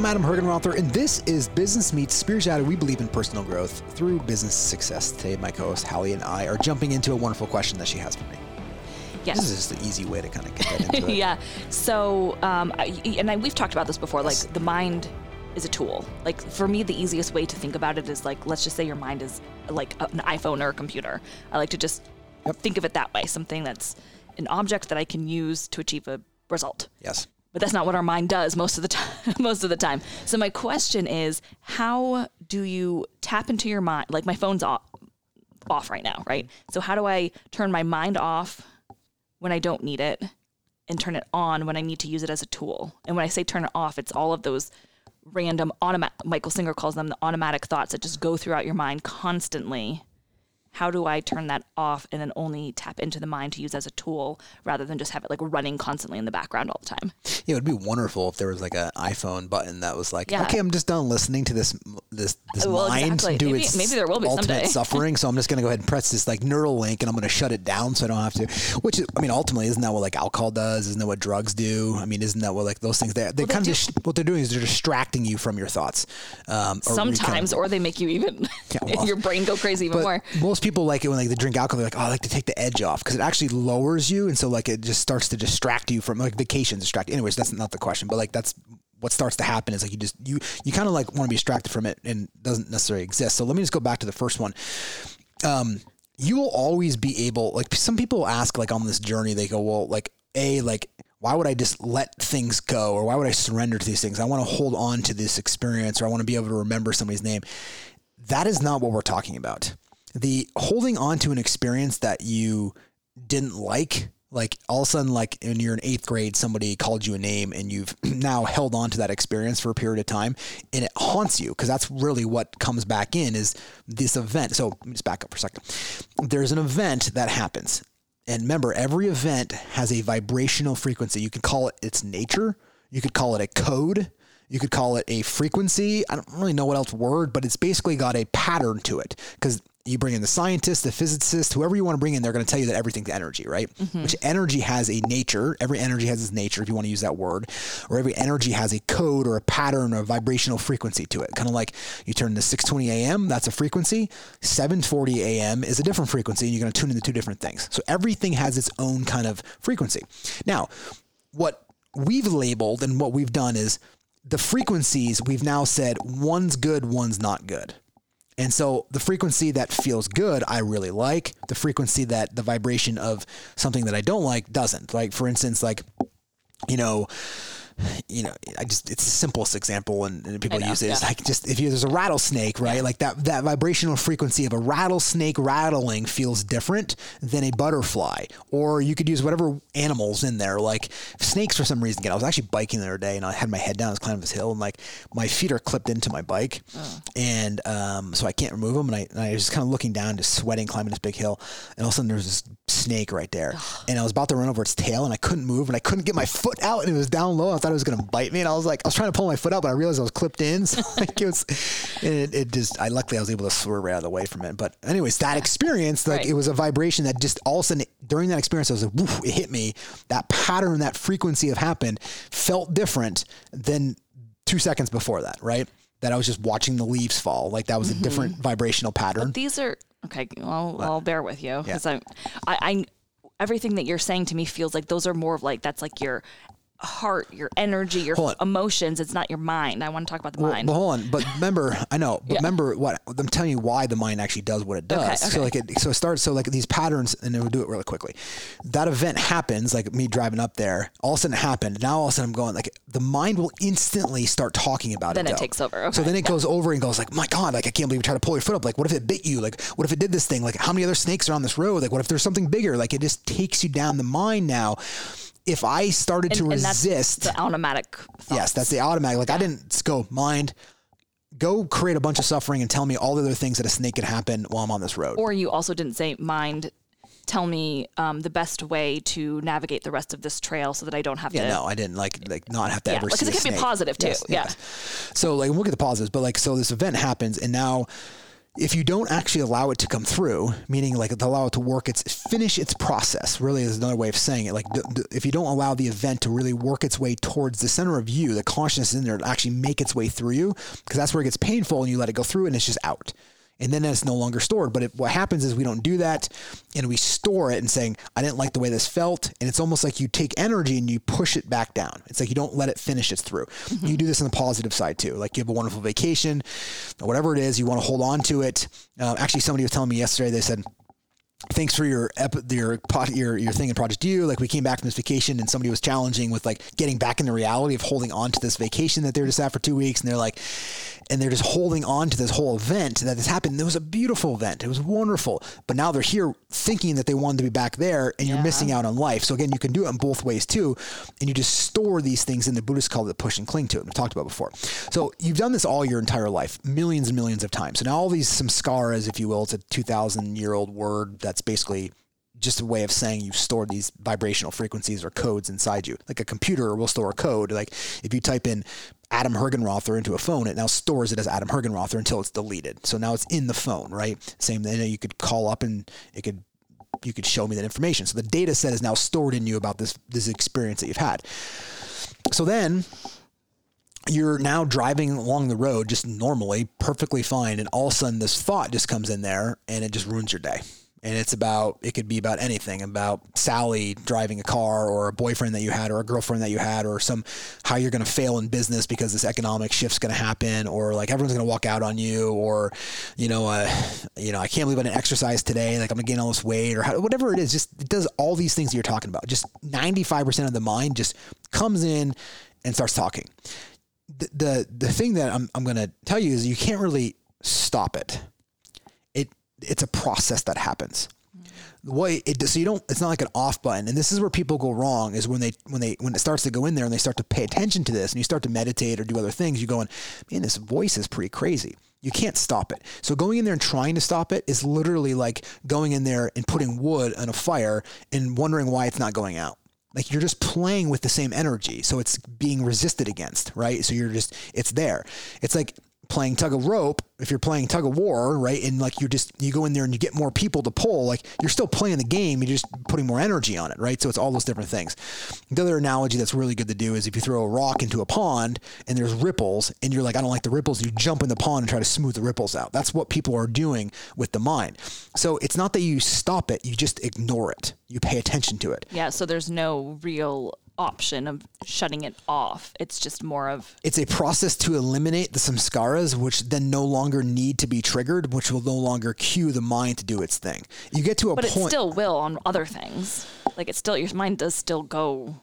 I'm Adam Hergenrother, and this is Business Meets Spirituality. We believe in personal growth through business success. Today, my co-host Hallie and I are jumping into a wonderful question that she has for me. Yes. This is just an easy way to kind of get that into it. yeah. So, um, I, and I, we've talked about this before. Like the mind is a tool. Like for me, the easiest way to think about it is like let's just say your mind is like an iPhone or a computer. I like to just Yep. think of it that way. Something that's an object that I can use to achieve a result. Yes. But that's not what our mind does most of the time. most of the time. So my question is, how do you tap into your mind? Like my phone's off, off right now, right? So how do I turn my mind off when I don't need it, and turn it on when I need to use it as a tool? And when I say turn it off, it's all of those random automatic. Michael Singer calls them the automatic thoughts that just go throughout your mind constantly. How do I turn that off and then only tap into the mind to use as a tool rather than just have it like running constantly in the background all the time? Yeah, it would be wonderful if there was like an iPhone button that was like, Yeah. okay, I'm just done listening to this this this Well, mind exactly. do Maybe- its maybe there will be ultimate someday. suffering. So I'm just gonna go ahead and press this like Neuralink, and I'm gonna shut it down so I don't have to. Which is, I mean, ultimately, isn't that what like alcohol does? Isn't that what drugs do? I mean, isn't that what like those things? They they they kind of just what they're doing is they're distracting you from your thoughts. Um, or you kind of- Sometimes, or they make you even Yeah, well, your brain go crazy even more. most people like it when like they drink alcohol. They're like, oh, I like to take the edge off because it actually lowers you, and so like it just starts to distract you from like vacations. distract. Anyways, that's not the question, but like that's what starts to happen is like you just you you kind of like want to be distracted from it and doesn't necessarily exist. So let me just go back to the first one. Um, you will always be able like some people ask like on this journey they go well like a like why would I just let things go or why would I surrender to these things? I want to hold on to this experience or I want to be able to remember somebody's name. That is not what we're talking about. The holding on to an experience that you didn't like, like all of a sudden, like when you're in eighth grade, somebody called you a name and you've now held on to that experience for a period of time and it haunts you because that's really what comes back in is this event. So let me just back up for a second. There's an event that happens. And remember, every event has a vibrational frequency. You could call it its nature. You could call it a code. You could call it a frequency. I don't really know what else word, but it's basically got a pattern to it. Because you bring in the scientist, the physicist, whoever you want to bring in, they're going to tell you that everything's energy, right? Mm-hmm. Which energy has a nature. Every energy has its nature, if you want to use that word. Or every energy has a code or a pattern or a vibrational frequency to it. Kind of like you turn to 620 AM, that's a frequency. 740 AM is a different frequency, and you're going to tune into two different things. So everything has its own kind of frequency. Now, what we've labeled and what we've done is the frequencies we've now said one's good, one's not good. And so the frequency that feels good, I really like. The frequency that the vibration of something that I don't like doesn't. Like for instance, like you know, you know, I just it's the simplest example, and, and people know, use it. It's like just if you, there's a rattlesnake, right? Like that that vibrational frequency of a rattlesnake rattling feels different than a butterfly. Or you could use whatever animals in there, like snakes for some reason. Again, I was actually biking the other day, and I had my head down, I was climbing this hill, and like my feet are clipped into my bike, and um, so I can't remove them. And I, and I was just kind of looking down, just sweating, climbing this big hill, and all of a sudden there's this snake right there, and I was about to run over its tail, and I couldn't move, and I couldn't get my foot out, and it was down low. I thought it was gonna bite me, and I was like, I was trying to pull my foot out, but I realized I was clipped in, so like it was, and it, it just, I luckily I was able to swerve right out of the way from it. But anyways, that experience, like Right. it was a vibration that just all of a sudden during that experience, I was like, woof, it hit me. That pattern, that frequency of happened felt different than two seconds before that, right? That I was just watching the leaves fall. Like that was a mm-hmm. different vibrational pattern. These are okay. I'll, I'll bear with you because I, I, I, everything that you're saying to me feels like those are more of like that's like your heart, your energy, your emotions. It's not your mind. I want to talk about the mind. Well, hold on, but remember, I know, but Yeah. remember what I'm telling you why the mind actually does what it does. Okay, So like it, so it starts, so like these patterns, and it we'll do it really quickly. That event happens, like me driving up there. All of a sudden it happened. Now all of a sudden I'm going like the mind will instantly start talking about Then it. Then it though. takes over, So then it goes over and goes like, my God, like I can't believe you tried to pull your foot up. Like what if it bit you? Like what if it did this thing? Like how many other snakes are on this road? Like what if there's something bigger? Like it just takes you down the mind now. If I started to and, and that's resist, the automatic. Thoughts. Yes, that's the automatic. Like I didn't go mind. Go create a bunch of suffering and tell me all the other things that a snake could happen while I'm on this road. Or you also didn't say mind. Tell me um, the best way to navigate the rest of this trail so that I don't have yeah, to. no, I didn't like like not have to Yeah, ever because it can be positive too. Yes, yeah. yes. So like we'll get the positives, but like so this event happens and now if you don't actually allow it to come through, meaning like allow it to work, its finish its process. Really, is another way of saying it. Like if you don't allow the event to really work its way towards the center of you, the consciousness in there to actually make its way through you, because that's where it gets painful, and you let it go through, and it's just out and then it's no longer stored. But it, what happens is we don't do that, and we store it and saying, "I didn't like the way this felt," and it's almost like you take energy and you push it back down. It's like you don't let it finish its through. Mm-hmm. You do this on the positive side too. Like you have a wonderful vacation, whatever it is, you want to hold on to it. Uh, actually, somebody was telling me yesterday. They said thanks for your your your your thing in Project U. Like we came back from this vacation and somebody was challenging with like getting back in the reality of holding on to this vacation that they're just at for two weeks, and they're like, and they're just holding on to this whole event that has happened. It was a beautiful event. It was wonderful, but now they're here thinking that they wanted to be back there, and you're missing out on life. So again, you can do it in both ways too, and you just store these things in the Buddhist call it push and cling to it. We've talked about before. So you've done this all your entire life, millions and millions of times. So now all these samskaras, if you will, it's a two thousand year old word that's basically just a way of saying you've stored these vibrational frequencies or codes inside you. Like a computer will store a code. Like if you type in Adam Hergenrother into a phone, it now stores it as Adam Hergenrother until it's deleted. So now it's in the phone, right? Same thing. You could call up and it could you could show me that information. So the data set is now stored in you about this this experience that you've had. So then you're now driving along the road just normally, perfectly fine, and all of a sudden this thought just comes in there and it just ruins your day and it's about it could be about anything about Sally driving a car or a boyfriend that you had or a girlfriend that you had or some how you're going to fail in business because this economic shift's going to happen or like everyone's going to walk out on you or you know uh, you know I can't believe I didn't exercise today. Like I'm going to gain all this weight or how, whatever it is just it does all these things that you're talking about. Just 95% of the mind just comes in and starts talking. The the, the thing that I'm I'm going to tell you is you can't really stop it it's a process that happens. The way it so you don't it's not like an off button. And this is where people go wrong is when they when they when it starts to go in there and they start to pay attention to this and you start to meditate or do other things you go and man this voice is pretty crazy. You can't stop it. So going in there and trying to stop it is literally like going in there and putting wood on a fire and wondering why it's not going out. Like you're just playing with the same energy. So it's being resisted against right? So you're just it's there. It's like playing tug of rope, if you're playing tug of war, right, and like you just you go in there and you get more people to pull, like you're still playing the game, you're just putting more energy on it, right? So it's all those different things. The other analogy that's really good to do is if you throw a rock into a pond and there's ripples, and you're like, I don't like the ripples, you jump in the pond and try to smooth the ripples out. That's what people are doing with the mind. So it's not that you stop it, you just ignore it. You pay attention to it. Yeah, so there's no real option of shutting it off. It's just more of it's a process to eliminate the samskaras, which then no longer need to be triggered, which will no longer cue the mind to do its thing. You get to a but point, it still will on other things. Like it still, your mind does still go.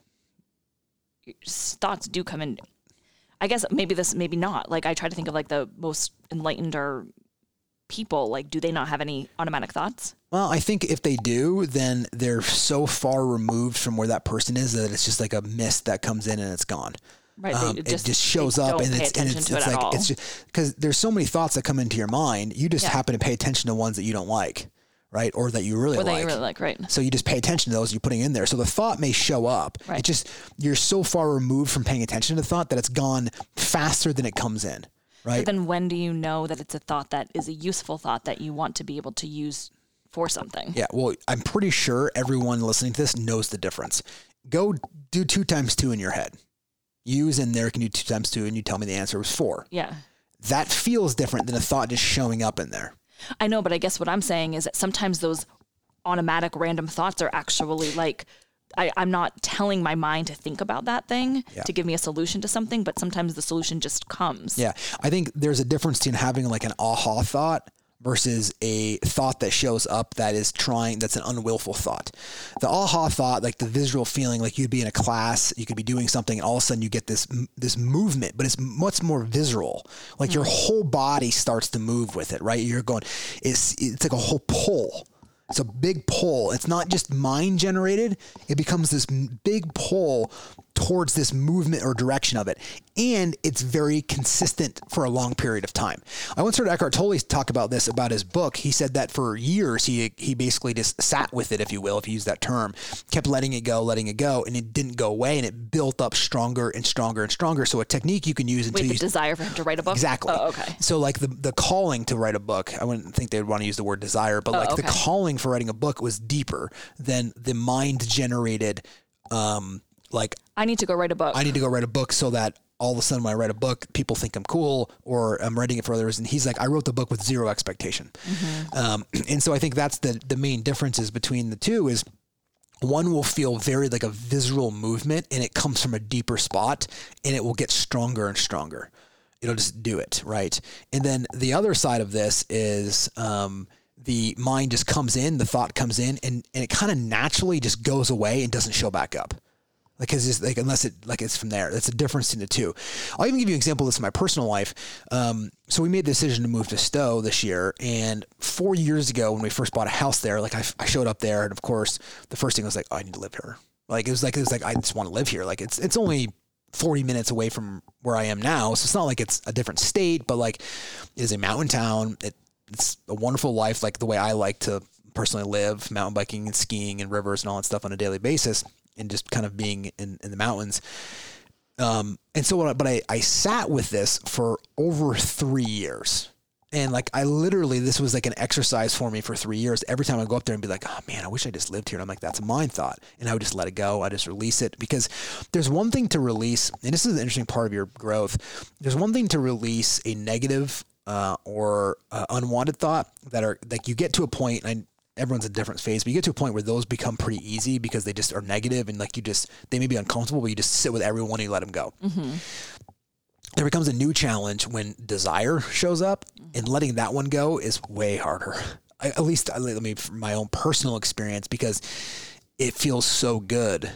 Thoughts do come in. I guess maybe this, maybe not. Like I try to think of like the most enlightened or people like do they not have any automatic thoughts? Well i think if they do then they're so far removed from where that person is that it's just like a mist that comes in and it's gone. Right um, just, it just shows up and it's and it's, it's it like it's just because there's so many thoughts that come into your mind you just yeah. happen to pay attention to ones that you don't like right or that you really or like that you really like right. So you just pay attention to those you're putting in there. So the thought may show up. Right. it just you're so far removed from paying attention to the thought that it's gone faster than it comes in right? But then when do you know that it's a thought that is a useful thought that you want to be able to use for something? Yeah, well, I'm pretty sure everyone listening to this knows the difference. Go do two times two in your head. Use in there can do two times two, and you tell me the answer was four. Yeah. That feels different than a thought just showing up in there. I know, but I guess what I'm saying is that sometimes those automatic random thoughts are actually like I, am not telling my mind to think about that thing yeah. to give me a solution to something, but sometimes the solution just comes. Yeah. I think there's a difference between having like an aha thought versus a thought that shows up that is trying that's an unwillful thought the aha thought like the visual feeling like you'd be in a class you could be doing something and all of a sudden you get this this movement but it's much more visceral like mm. your whole body starts to move with it right you're going it's it's like a whole pull It's a big pull. It's not just mind generated. It becomes this big pull towards this movement or direction of it. And it's very consistent for a long period of time. I once heard Eckhart Tolle talk about this about his book. He said that for years he he basically just sat with it, if you will, if you use that term, kept letting it go, letting it go, and it didn't go away, and it built up stronger and stronger and stronger. So a technique you can use until Wait, the you desire for him to write a book? Exactly. Oh, okay. So like the the calling to write a book, I wouldn't think they'd want to use the word desire, but like the Oh, calling for writing a book was deeper than the mind generated um like I need to go write a book. I need to go write a book so that all of a sudden when I write a book, people think I'm cool or I'm writing it for others. And he's like, I wrote the book with zero expectation. Um, and so I think that's the, the main differences between the two is one will feel very like a visceral movement and it comes from a deeper spot and it will get stronger and stronger. It'll just do it. Right. And then the other side of this is, um, the mind just comes in, the thought comes in and, and it kind of naturally just goes away and doesn't show back up like it's like unless it like it's from there. That's a difference in the two. I'll even give you an example of this in my personal life. Um, so we made the decision to move to stowe this year and four years ago when we first bought a house there like i, I showed up there and of course the first thing was like oh, i need to live here. Like it was like it was like i just want to live here. Like it's it's only 40 minutes away from where i am now so it's not like it's a different state but like it is a mountain town. It, it's a wonderful life like the way i like to personally live mountain biking and skiing and rivers and all that stuff on a daily basis and just kind of being in, in the mountains. Um, and so, what I, but I, I sat with this for over three years. And like, I literally, this was like an exercise for me for three years. Every time I go up there and be like, oh man, I wish I just lived here. And I'm like, that's a mind thought. And I would just let it go. I just release it because there's one thing to release. And this is the interesting part of your growth. There's one thing to release a negative uh, or uh, unwanted thought that are like you get to a point, and I, everyone's a different phase, but you get to a point where those become pretty easy because they just are negative and like you just they may be uncomfortable, but you just sit with everyone and you let them go. Mm-hmm. There becomes a new challenge when desire shows up, and letting that one go is way harder. I, at least I, let me from my own personal experience because it feels so good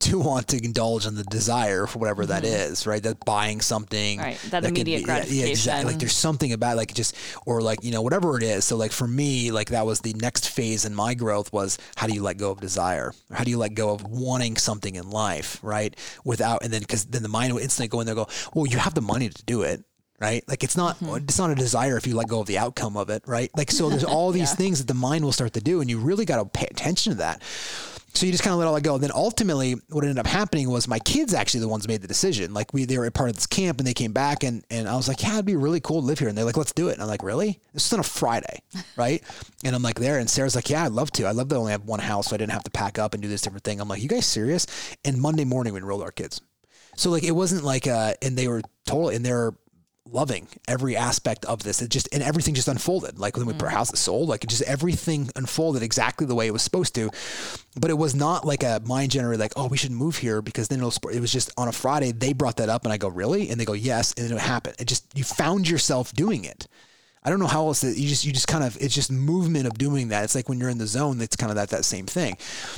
to want to indulge in the desire for whatever that mm-hmm. is, right? That buying something, Right, that could immediate be- yeah, Yeah, exactly. Like there's something about like just or like you know whatever it is. So like for me, like that was the next phase in my growth was how do you let go of desire? How do you let go of wanting something in life, right? Without and then because then the mind will instantly go in there and go, well, you have the money to do it. Right, like it's not mm-hmm. it's not a desire if you let go of the outcome of it, right? Like so, there's all these things that the mind will start to do, and you really got to pay attention to that. So you just kind of let all that go. And then ultimately, what ended up happening was my kids actually the ones made the decision. Like we, they were a part of this camp, and they came back, and and I was like, yeah, it'd be really cool to live here. And they're like, let's do it. And I'm like, really? This is on a Friday, right? and I'm like there, and Sarah's like, yeah, I'd love to. I'd love to only have one house, so I didn't have to pack up and do this different thing. I'm like, you guys serious? And Monday morning we enrolled our kids. So like it wasn't like uh, and they were totally and they're loving every aspect of this. It just and everything just unfolded. Like when we put our mm. house sold, like it just everything unfolded exactly the way it was supposed to. But it was not like a mind generated like, oh, we should move here because then it'll. sp-" It was just on a Friday they brought that up and I go really, and they go yes, and then it happened. It just you found yourself doing it. I don't know how else that you just you just kind of it's just movement of doing that. It's like when you're in the zone, it's kind of that that same thing.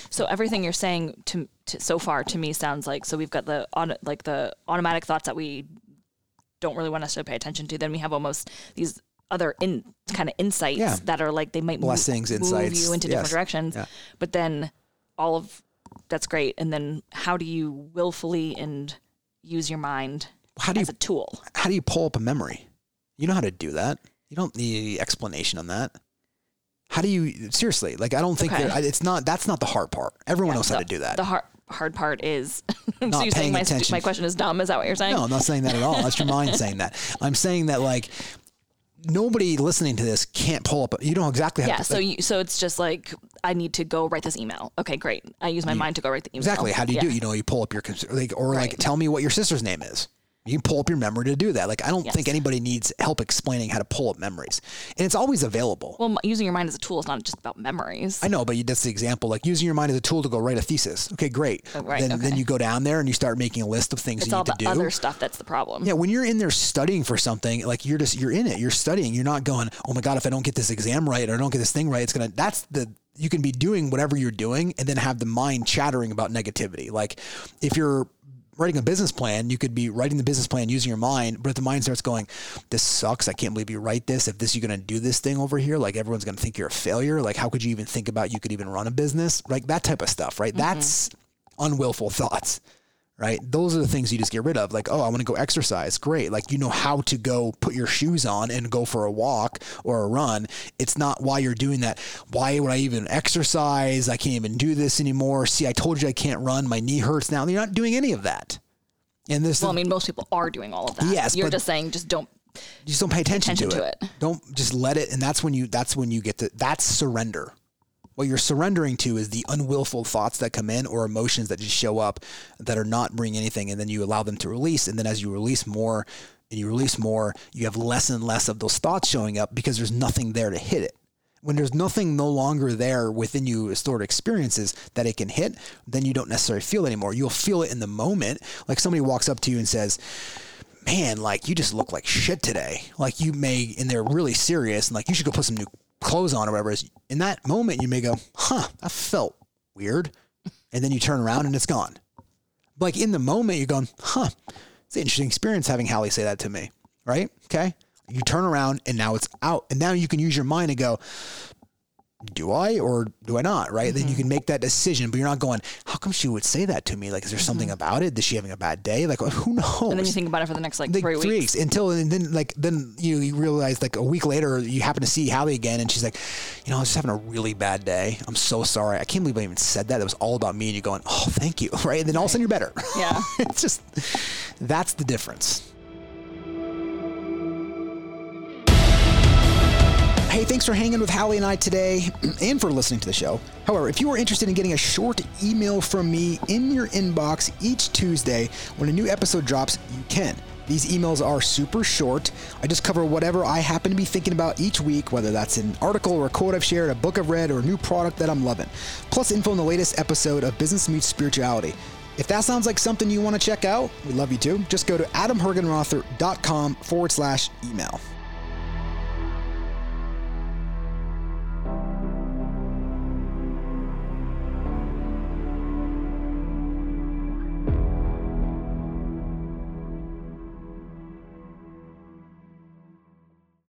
So everything you're saying to, to so far to me sounds like so we've got the on like the automatic thoughts that we don't really want us to pay attention to. Then we have almost these other in kind of insights Yeah. that are like they might move- Blessings, move, insights, you into yes. different directions. Yeah. But then all of that's great. And then how do you willfully and use your mind How do you as a tool? how do you pull up a memory? You know how to do that. You don't need any explanation on that. How do you seriously? Like I don't think Okay. that it's not. That's not the hard part. Everyone knows how to do that. The hard hard part is so Not you're saying paying my, attention. my question is dumb. Is that what you're saying? no, I'm not saying that at all. That's your mind saying that. I'm saying that like nobody listening to this can't pull up. You know exactly how. Yeah, to, so you, so it's just like I need to go write this email. Okay, great. I use my mind to go write the email. exactly. How do you yeah. do? it? You know, you pull up your like or like tell me what your sister's name is. You can pull up your memory to do that. Like I don't Yes. think anybody needs help explaining how to pull up memories, and it's always available. Well, using your mind as a tool is not just about memories. I know, but that's the example. Like using your mind as a tool to go write a thesis. Okay, great. Oh, right, then, then you go down there and you start making a list of things it's you all need the to do. other stuff that's the problem. Yeah, when you're in there studying for something, like you're just you're in it. You're studying. You're not going, oh my god, if I don't get this exam right or I don't get this thing right, it's gonna. That's the you can be doing whatever you're doing and then have the mind chattering about negativity. Like if you're writing a business plan, you could be writing the business plan using your mind, but if the mind starts going, this sucks, I can't believe you write this. If this you're going to do this thing over here, like everyone's going to think you're a failure. Like how could you even think about you could even run a business? Like that type of stuff, right? Mm-hmm. That's unwillful thoughts right? Those are the things you just get rid of. Like, oh, I want to go exercise. Great. Like, you know how to go put your shoes on and go for a walk or a run. It's not why you're doing that. Why would I even exercise? I can't even do this anymore. See, I told you I can't run. My knee hurts now. You're not doing any of that. And this, well, I mean, most people are doing all of that. Yes, you're just saying, just don't. Just don't pay attention, attention to, to it. it. Don't just let it, and that's when you. That's when you get to. That's surrender what you're surrendering to is the unwillful thoughts that come in or emotions that just show up that are not bringing anything and then you allow them to release and then as you release more and you release more you have less and less of those thoughts showing up because there's nothing there to hit it. When there's nothing no longer there within you stored experiences that it can hit then you don't necessarily feel it anymore. You'll feel it in the moment. Like somebody walks up to you and says man like you just look like shit today. Like you may and they're really serious and like you should go put some new clothes on or whatever is in that moment you may go, huh, that felt weird. And then you turn around and it's gone. Like in the moment, you're going, huh, it's an interesting experience having Hallie say that to me. Right. Okay. You turn around and now it's out. And now you can use your mind and go, do I or do I not? Right. Mm-hmm. Then you mm-hmm. can make that decision, but you're not going, how come she would say that to me? Like, is there mm-hmm. something about it? Is she having a bad day? Like, who knows? And then you think about it for the next like, like three, three weeks. weeks. until, and then like, then you, you realize like a week later, you happen to see Hallie again and she's like, you know, I was just having a really bad day. I'm so sorry. I can't believe I even said that. It was all about me. And you're going, oh, thank you. Right. And then all of a sudden you're better. Yeah. it's just, that's the difference. Hey, thanks for hanging with Hallie and I today and for listening to the show. However, if you are interested in getting a short email from me in your inbox each Tuesday when a new episode drops, you can. These emails are super short. I just cover whatever I happen to be thinking about each week, whether that's an article or a quote I've shared, a book I've read, or a new product that I'm loving. Plus, info on the latest episode of Business Meets Spirituality. If that sounds like something you want to check out, we'd love you to. Just go to adamhergenrother.com forward slash email.